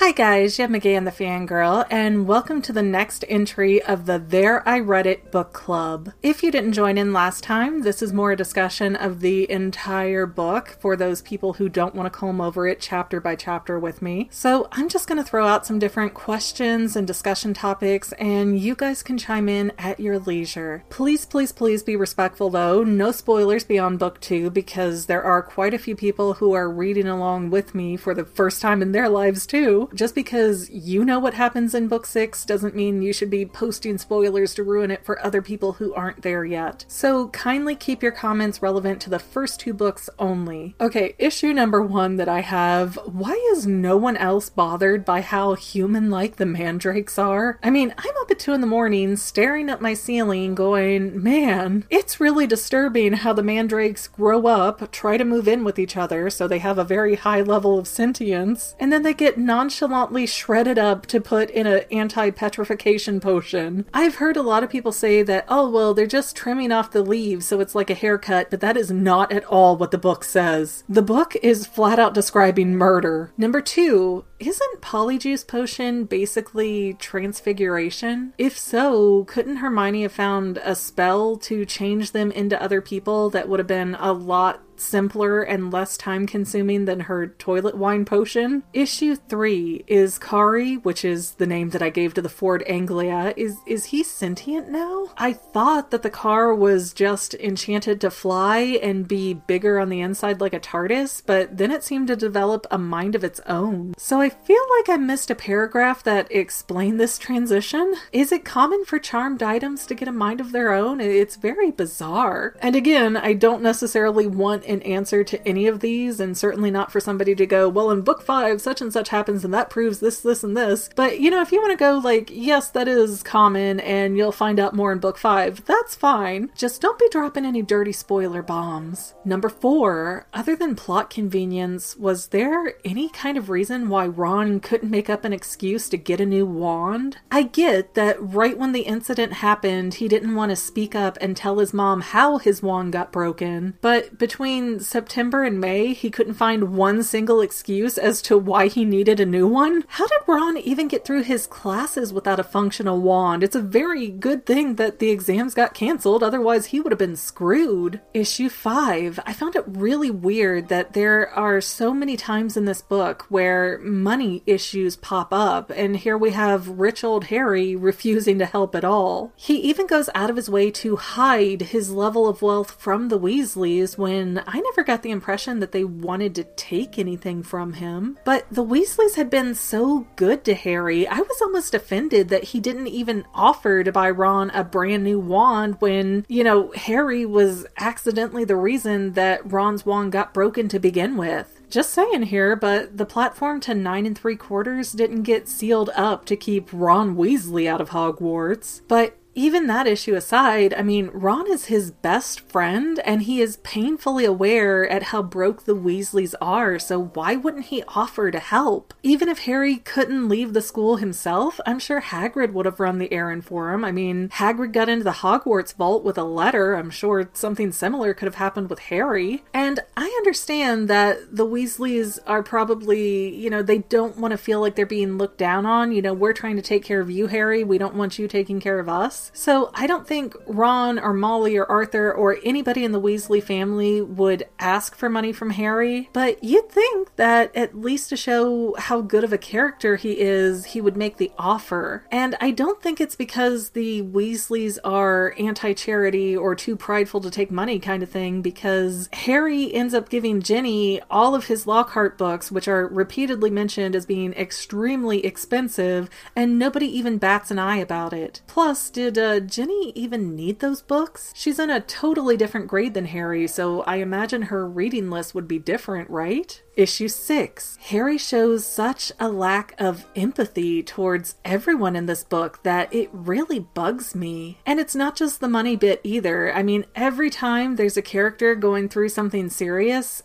Hi guys, Jen McGee and the Fangirl, and welcome to the next entry of the There I Read It book club. If you didn't join in last time, this is more a discussion of the entire book for those people who don't want to comb over it chapter by chapter with me. So I'm just going to throw out some different questions and discussion topics, and you guys can chime in at your leisure. Please, please, please be respectful though. No spoilers beyond book two, because there are quite a few people who are reading along with me for the first time in their lives too. Just because you know what happens in book six doesn't mean you should be posting spoilers to ruin it for other people who aren't there yet. So kindly keep your comments relevant to the first two books only. Okay, issue number one that I have why is no one else bothered by how human like the mandrakes are? I mean, I'm up at two in the morning staring at my ceiling going, man, it's really disturbing how the mandrakes grow up, try to move in with each other so they have a very high level of sentience, and then they get nonchalant nonchalantly shredded up to put in an anti petrification potion. I've heard a lot of people say that, oh, well, they're just trimming off the leaves so it's like a haircut, but that is not at all what the book says. The book is flat out describing murder. Number two, isn't Polyjuice Potion basically transfiguration? If so, couldn't Hermione have found a spell to change them into other people that would have been a lot simpler and less time consuming than her toilet wine potion. Issue 3 is Kari, which is the name that I gave to the Ford Anglia. Is is he sentient now? I thought that the car was just enchanted to fly and be bigger on the inside like a TARDIS, but then it seemed to develop a mind of its own. So I feel like I missed a paragraph that explained this transition. Is it common for charmed items to get a mind of their own? It's very bizarre. And again, I don't necessarily want an answer to any of these, and certainly not for somebody to go, well, in book five, such and such happens, and that proves this, this, and this. But, you know, if you want to go, like, yes, that is common, and you'll find out more in book five, that's fine. Just don't be dropping any dirty spoiler bombs. Number four, other than plot convenience, was there any kind of reason why Ron couldn't make up an excuse to get a new wand? I get that right when the incident happened, he didn't want to speak up and tell his mom how his wand got broken, but between between September and May, he couldn't find one single excuse as to why he needed a new one? How did Ron even get through his classes without a functional wand? It's a very good thing that the exams got canceled, otherwise, he would have been screwed. Issue 5. I found it really weird that there are so many times in this book where money issues pop up, and here we have rich old Harry refusing to help at all. He even goes out of his way to hide his level of wealth from the Weasleys when I never got the impression that they wanted to take anything from him. But the Weasleys had been so good to Harry, I was almost offended that he didn't even offer to buy Ron a brand new wand when, you know, Harry was accidentally the reason that Ron's wand got broken to begin with. Just saying here, but the platform to nine and three quarters didn't get sealed up to keep Ron Weasley out of Hogwarts. But even that issue aside, I mean, Ron is his best friend and he is painfully aware at how broke the Weasleys are, so why wouldn't he offer to help? Even if Harry couldn't leave the school himself, I'm sure Hagrid would have run the errand for him. I mean, Hagrid got into the Hogwarts vault with a letter. I'm sure something similar could have happened with Harry. And I understand that the Weasleys are probably, you know, they don't want to feel like they're being looked down on. You know, we're trying to take care of you, Harry. We don't want you taking care of us. So I don't think Ron or Molly or Arthur or anybody in the Weasley family would ask for money from Harry, but you'd think that at least to show how good of a character he is, he would make the offer. And I don't think it's because the Weasleys are anti charity or too prideful to take money kind of thing, because Harry ends up giving Ginny all of his Lockhart books, which are repeatedly mentioned as being extremely expensive, and nobody even bats an eye about it. Plus, did uh, Ginny even need those books? She's in a totally different grade than Harry, so I imagine her reading list would be different, right? Issue 6. Harry shows such a lack of empathy towards everyone in this book that it really bugs me. And it's not just the money bit either. I mean, every time there's a character going through something serious,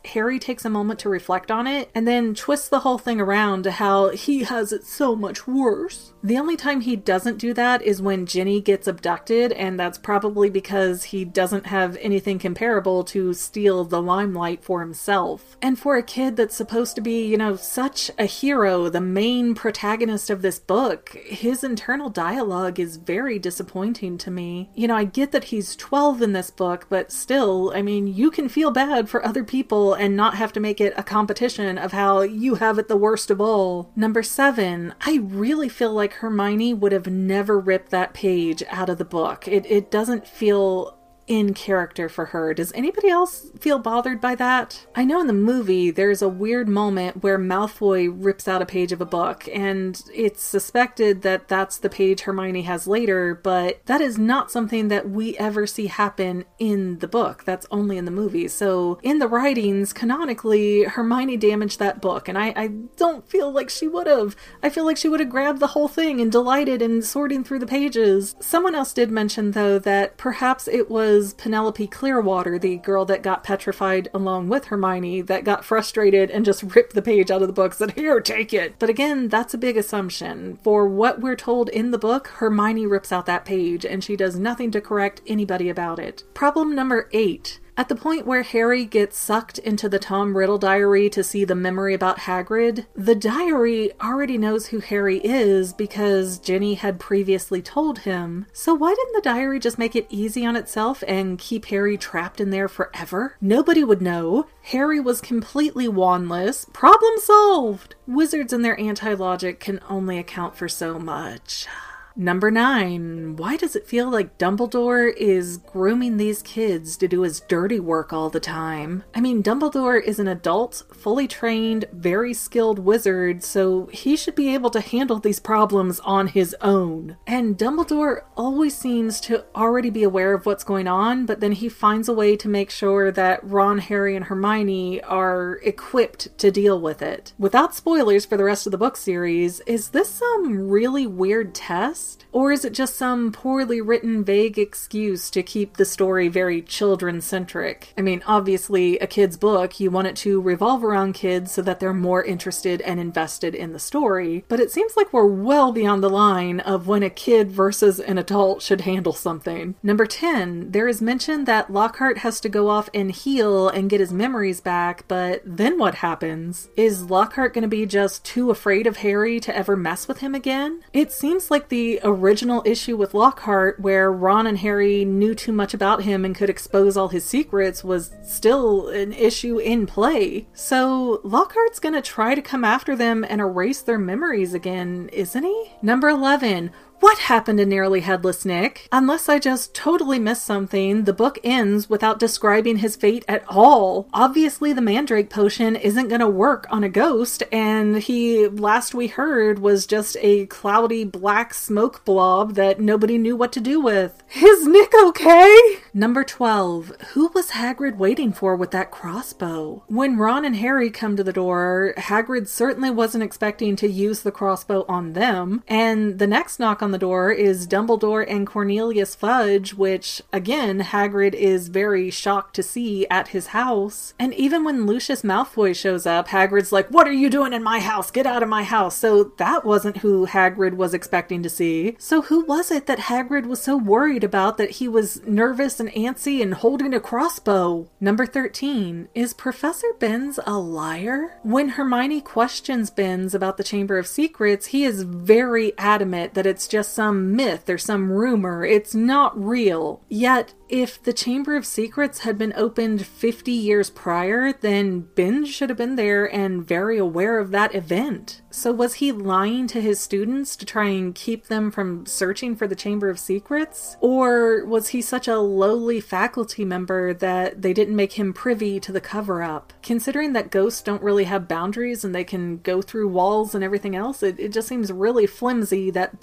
Harry takes a moment to reflect on it and then twists the whole thing around to how he has it so much worse. The only time he doesn't do that is when Ginny gets abducted, and that's probably because he doesn't have anything comparable to steal the limelight for himself. And for a kid that's supposed to be, you know, such a hero, the main protagonist of this book, his internal dialogue is very disappointing to me. You know, I get that he's 12 in this book, but still, I mean, you can feel bad for other people and not have to make it a competition of how you have it the worst of all. Number seven, I really feel like Hermione would have never ripped that page out of the book. It, it doesn't feel in character for her. Does anybody else feel bothered by that? I know in the movie there's a weird moment where Malfoy rips out a page of a book, and it's suspected that that's the page Hermione has later, but that is not something that we ever see happen in the book. That's only in the movie. So in the writings, canonically, Hermione damaged that book, and I, I don't feel like she would have. I feel like she would have grabbed the whole thing and delighted in sorting through the pages. Someone else did mention, though, that perhaps it was was Penelope Clearwater, the girl that got petrified along with Hermione, that got frustrated and just ripped the page out of the book, said, Here, take it. But again, that's a big assumption. For what we're told in the book, Hermione rips out that page and she does nothing to correct anybody about it. Problem number eight at the point where Harry gets sucked into the Tom Riddle diary to see the memory about Hagrid, the diary already knows who Harry is because Ginny had previously told him. So why didn't the diary just make it easy on itself and keep Harry trapped in there forever? Nobody would know. Harry was completely wandless. Problem solved! Wizards and their anti logic can only account for so much. Number nine, why does it feel like Dumbledore is grooming these kids to do his dirty work all the time? I mean, Dumbledore is an adult, fully trained, very skilled wizard, so he should be able to handle these problems on his own. And Dumbledore always seems to already be aware of what's going on, but then he finds a way to make sure that Ron, Harry, and Hermione are equipped to deal with it. Without spoilers for the rest of the book series, is this some really weird test? Or is it just some poorly written, vague excuse to keep the story very children centric? I mean, obviously, a kid's book, you want it to revolve around kids so that they're more interested and invested in the story, but it seems like we're well beyond the line of when a kid versus an adult should handle something. Number 10, there is mention that Lockhart has to go off and heal and get his memories back, but then what happens? Is Lockhart going to be just too afraid of Harry to ever mess with him again? It seems like original issue with Lockhart, where Ron and Harry knew too much about him and could expose all his secrets, was still an issue in play. So Lockhart's gonna try to come after them and erase their memories again, isn't he? Number 11. What happened to Nearly Headless Nick? Unless I just totally missed something, the book ends without describing his fate at all. Obviously, the Mandrake potion isn't going to work on a ghost, and he, last we heard, was just a cloudy black smoke blob that nobody knew what to do with. Is Nick okay? Number 12. Who was Hagrid waiting for with that crossbow? When Ron and Harry come to the door, Hagrid certainly wasn't expecting to use the crossbow on them, and the next knock on the door is Dumbledore and Cornelius Fudge, which, again, Hagrid is very shocked to see at his house. And even when Lucius Malfoy shows up, Hagrid's like, What are you doing in my house? Get out of my house. So that wasn't who Hagrid was expecting to see. So who was it that Hagrid was so worried about that he was nervous and antsy and holding a crossbow? Number 13. Is Professor Binns a liar? When Hermione questions Binns about the Chamber of Secrets, he is very adamant that it's just just some myth or some rumor. It's not real. Yet, if the Chamber of Secrets had been opened 50 years prior, then Binns should have been there and very aware of that event. So, was he lying to his students to try and keep them from searching for the Chamber of Secrets? Or was he such a lowly faculty member that they didn't make him privy to the cover up? Considering that ghosts don't really have boundaries and they can go through walls and everything else, it, it just seems really flimsy that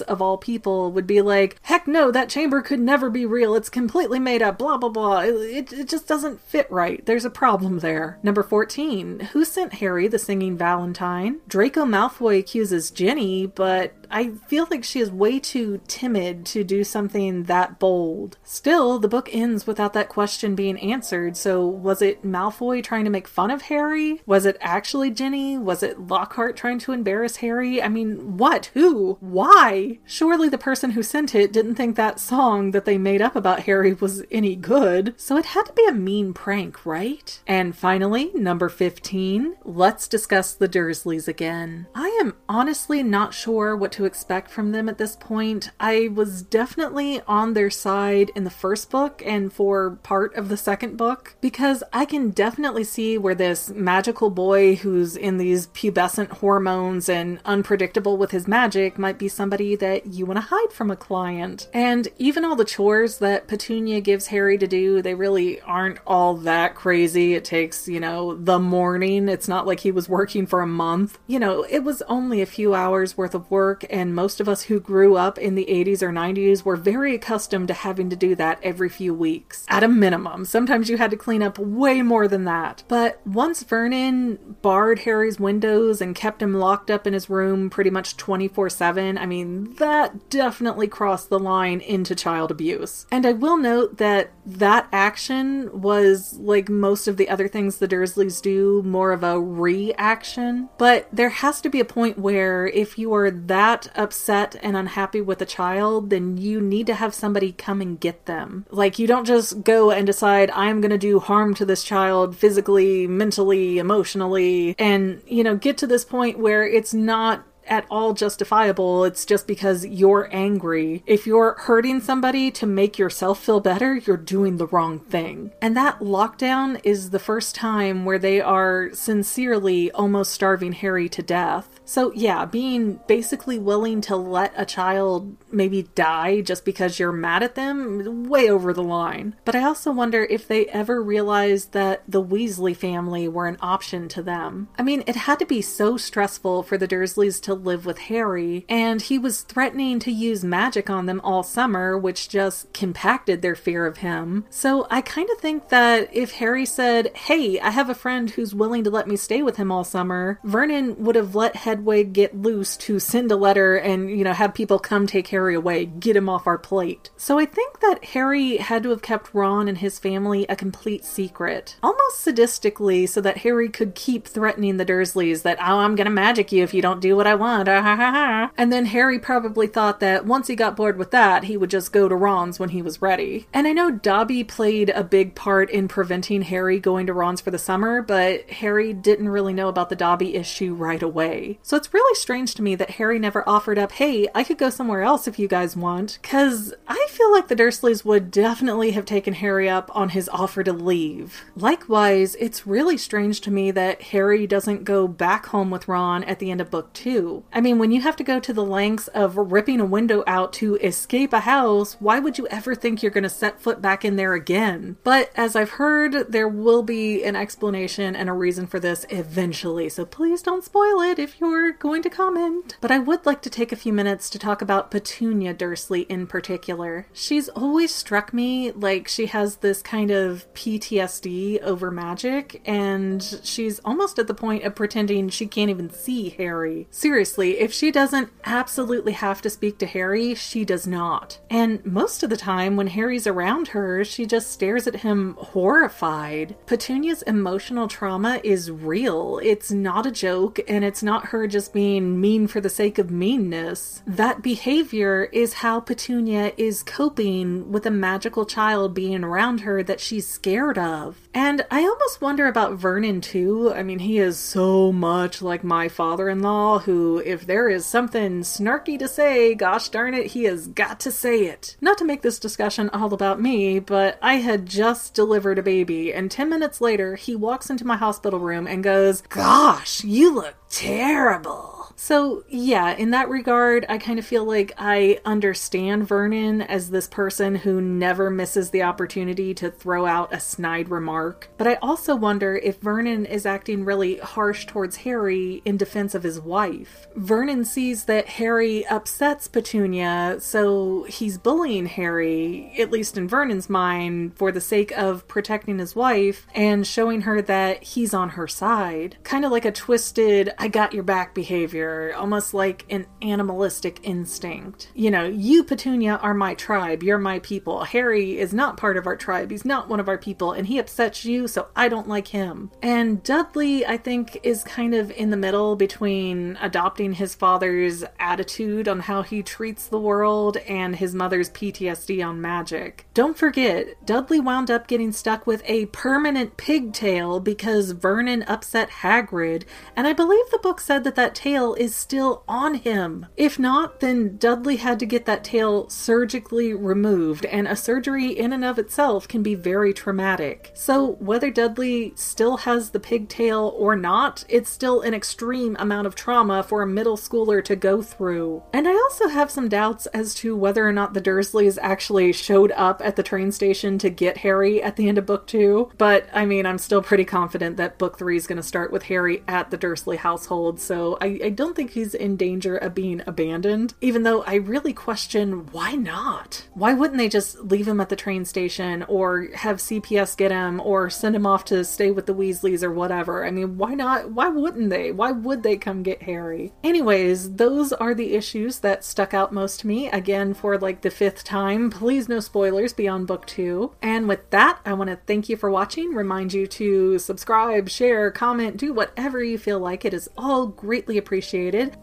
Of all people, would be like, heck no, that chamber could never be real. It's completely made up, blah, blah, blah. It, it just doesn't fit right. There's a problem there. Number 14. Who sent Harry the singing Valentine? Draco Malfoy accuses Ginny, but I feel like she is way too timid to do something that bold. Still, the book ends without that question being answered, so was it Malfoy trying to make fun of Harry? Was it actually Ginny? Was it Lockhart trying to embarrass Harry? I mean, what? Who? Why? Surely the person who sent it didn't think that song that they made up about Harry was any good, so it had to be a mean prank, right? And finally, number 15, let's discuss the Dursleys again. I am honestly not sure what to expect from them at this point. I was definitely on their side in the first book and for part of the second book because I can definitely see where this magical boy who's in these pubescent hormones and unpredictable with his magic might be somebody that you want to hide from a client. And even all the chores that Petunia gives Harry to do, they really aren't all that crazy. It takes, you know, the morning. It's not like he was working for a month. You know, it was only a few hours worth of work, and most of us who grew up in the 80s or 90s were very accustomed to having to do that every few weeks, at a minimum. Sometimes you had to clean up way more than that. But once Vernon barred Harry's windows and kept him locked up in his room pretty much 24 7, I mean, that definitely crossed the line into child abuse. And I will note that that action was, like most of the other things the Dursleys do, more of a reaction. But there has to be a point where if you are that upset and unhappy with a child, then you need to have somebody come and get them. Like, you don't just go and decide, I'm going to do harm to this child physically, mentally, emotionally, and, you know, get to this point where it's not at all justifiable. It's just because you're angry. If you're hurting somebody to make yourself feel better, you're doing the wrong thing. And that lockdown is the first time where they are sincerely almost starving Harry to death. So, yeah, being basically willing to let a child maybe die just because you're mad at them, way over the line. But I also wonder if they ever realized that the Weasley family were an option to them. I mean, it had to be so stressful for the Dursleys to live with Harry, and he was threatening to use magic on them all summer, which just compacted their fear of him. So I kind of think that if Harry said, Hey, I have a friend who's willing to let me stay with him all summer, Vernon would have let Hedwig get loose to send a letter and, you know, have people come take Harry away, get him off our plate. So I think that Harry had to have kept Ron and his family a complete secret, almost sadistically, so that Harry could keep threatening the Dursleys that, oh, I'm gonna magic you if you don't do what I want. Ah, and then Harry probably thought that once he got bored with that, he would just go to Ron's when he was ready. And I know Dobby played a big part in preventing Harry going to Ron's for the summer, but Harry didn't really know about the Dobby issue right away. So it's really strange to me that Harry never offered up, hey, I could go somewhere else if you guys want, because I feel like the Dursleys would definitely have taken Harry up on his offer to leave. Likewise, it's really strange to me that Harry doesn't go back home with Ron at the end of book two. I mean, when you have to go to the lengths of ripping a window out to escape a house, why would you ever think you're going to set foot back in there again? But as I've heard, there will be an explanation and a reason for this eventually, so please don't spoil it if you're going to comment. But I would like to take a few minutes to talk about Petunia Dursley in particular. She's always struck me like she has this kind of PTSD over magic, and she's almost at the point of pretending she can't even see Harry. Seriously seriously, if she doesn't absolutely have to speak to Harry, she does not. And most of the time, when Harry's around her, she just stares at him horrified. Petunia's emotional trauma is real. It's not a joke, and it's not her just being mean for the sake of meanness. That behavior is how Petunia is coping with a magical child being around her that she's scared of. And I almost wonder about Vernon too. I mean, he is so much like my father in law, who if there is something snarky to say, gosh darn it, he has got to say it. Not to make this discussion all about me, but I had just delivered a baby, and 10 minutes later, he walks into my hospital room and goes, Gosh, you look terrible. So, yeah, in that regard, I kind of feel like I understand Vernon as this person who never misses the opportunity to throw out a snide remark. But I also wonder if Vernon is acting really harsh towards Harry in defense of his wife. Vernon sees that Harry upsets Petunia, so he's bullying Harry, at least in Vernon's mind, for the sake of protecting his wife and showing her that he's on her side. Kind of like a twisted, I got your back behavior other, almost like an animalistic instinct. You know, you, Petunia, are my tribe, you're my people. Harry is not part of our tribe, he's not one of our people, and he upsets you, so I don't like him. And Dudley, I think, is kind of in the middle between adopting his father's attitude on how he treats the world and his mother's PTSD on magic. Don't forget, Dudley wound up getting stuck with a permanent pigtail because Vernon upset Hagrid, and I believe the book said that that tail is still on him. If not, then Dudley had to get that tail surgically removed, and a surgery in and of itself can be very traumatic. So, whether Dudley still has the pigtail or not, it's still an extreme amount of trauma for a middle schooler to go through. And I also have some doubts as to whether or not the Dursleys actually showed up at the train station to get Harry at the end of book two, but I mean, I'm still pretty confident that book three is going to start with Harry at the Dursley household, so I, I don't think he's in danger of being abandoned, even though I really question why not? Why wouldn't they just leave him at the train station or have CPS get him or send him off to stay with the Weasleys or whatever? I mean, why not? Why wouldn't they? Why would they come get Harry? Anyways, those are the issues that stuck out most to me. Again, for like the fifth time, please no spoilers beyond book two. And with that, I want to thank you for watching. Remind you to subscribe, share, comment, do whatever you feel like. It is all greatly appreciated.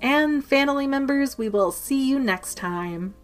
And family members, we will see you next time.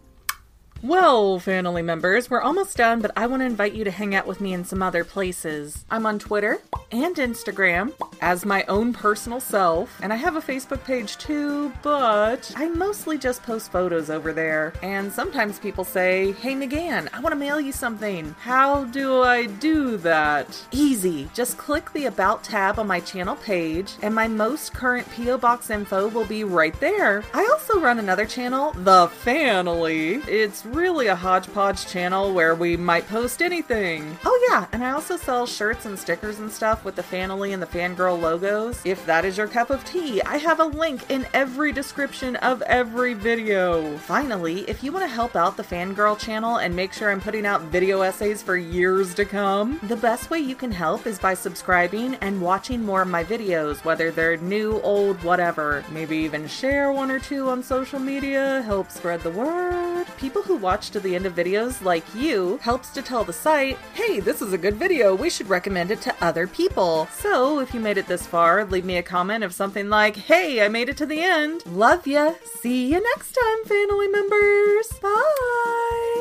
Well, family members, we're almost done, but I want to invite you to hang out with me in some other places. I'm on Twitter and Instagram as my own personal self, and I have a Facebook page too, but I mostly just post photos over there. And sometimes people say, Hey, McGann, I want to mail you something. How do I do that? Easy. Just click the About tab on my channel page, and my most current P.O. Box info will be right there. I also run another channel, The Family. It's really a hodgepodge channel where we might post anything. Oh, yeah, and I also sell shirts and stickers and stuff with the Fanily and the Fangirl logos. If that is your cup of tea, I have a link in every description of every video. Finally, if you want to help out the Fangirl channel and make sure I'm putting out video essays for years to come, the best way you can help is by subscribing and watching more of my videos, whether they're new, old, whatever. Maybe even share one or two on social media, help spread the word. People who who watch to the end of videos like you helps to tell the site, hey, this is a good video, we should recommend it to other people. So if you made it this far, leave me a comment of something like, hey, I made it to the end. Love ya. See you next time, family members. Bye.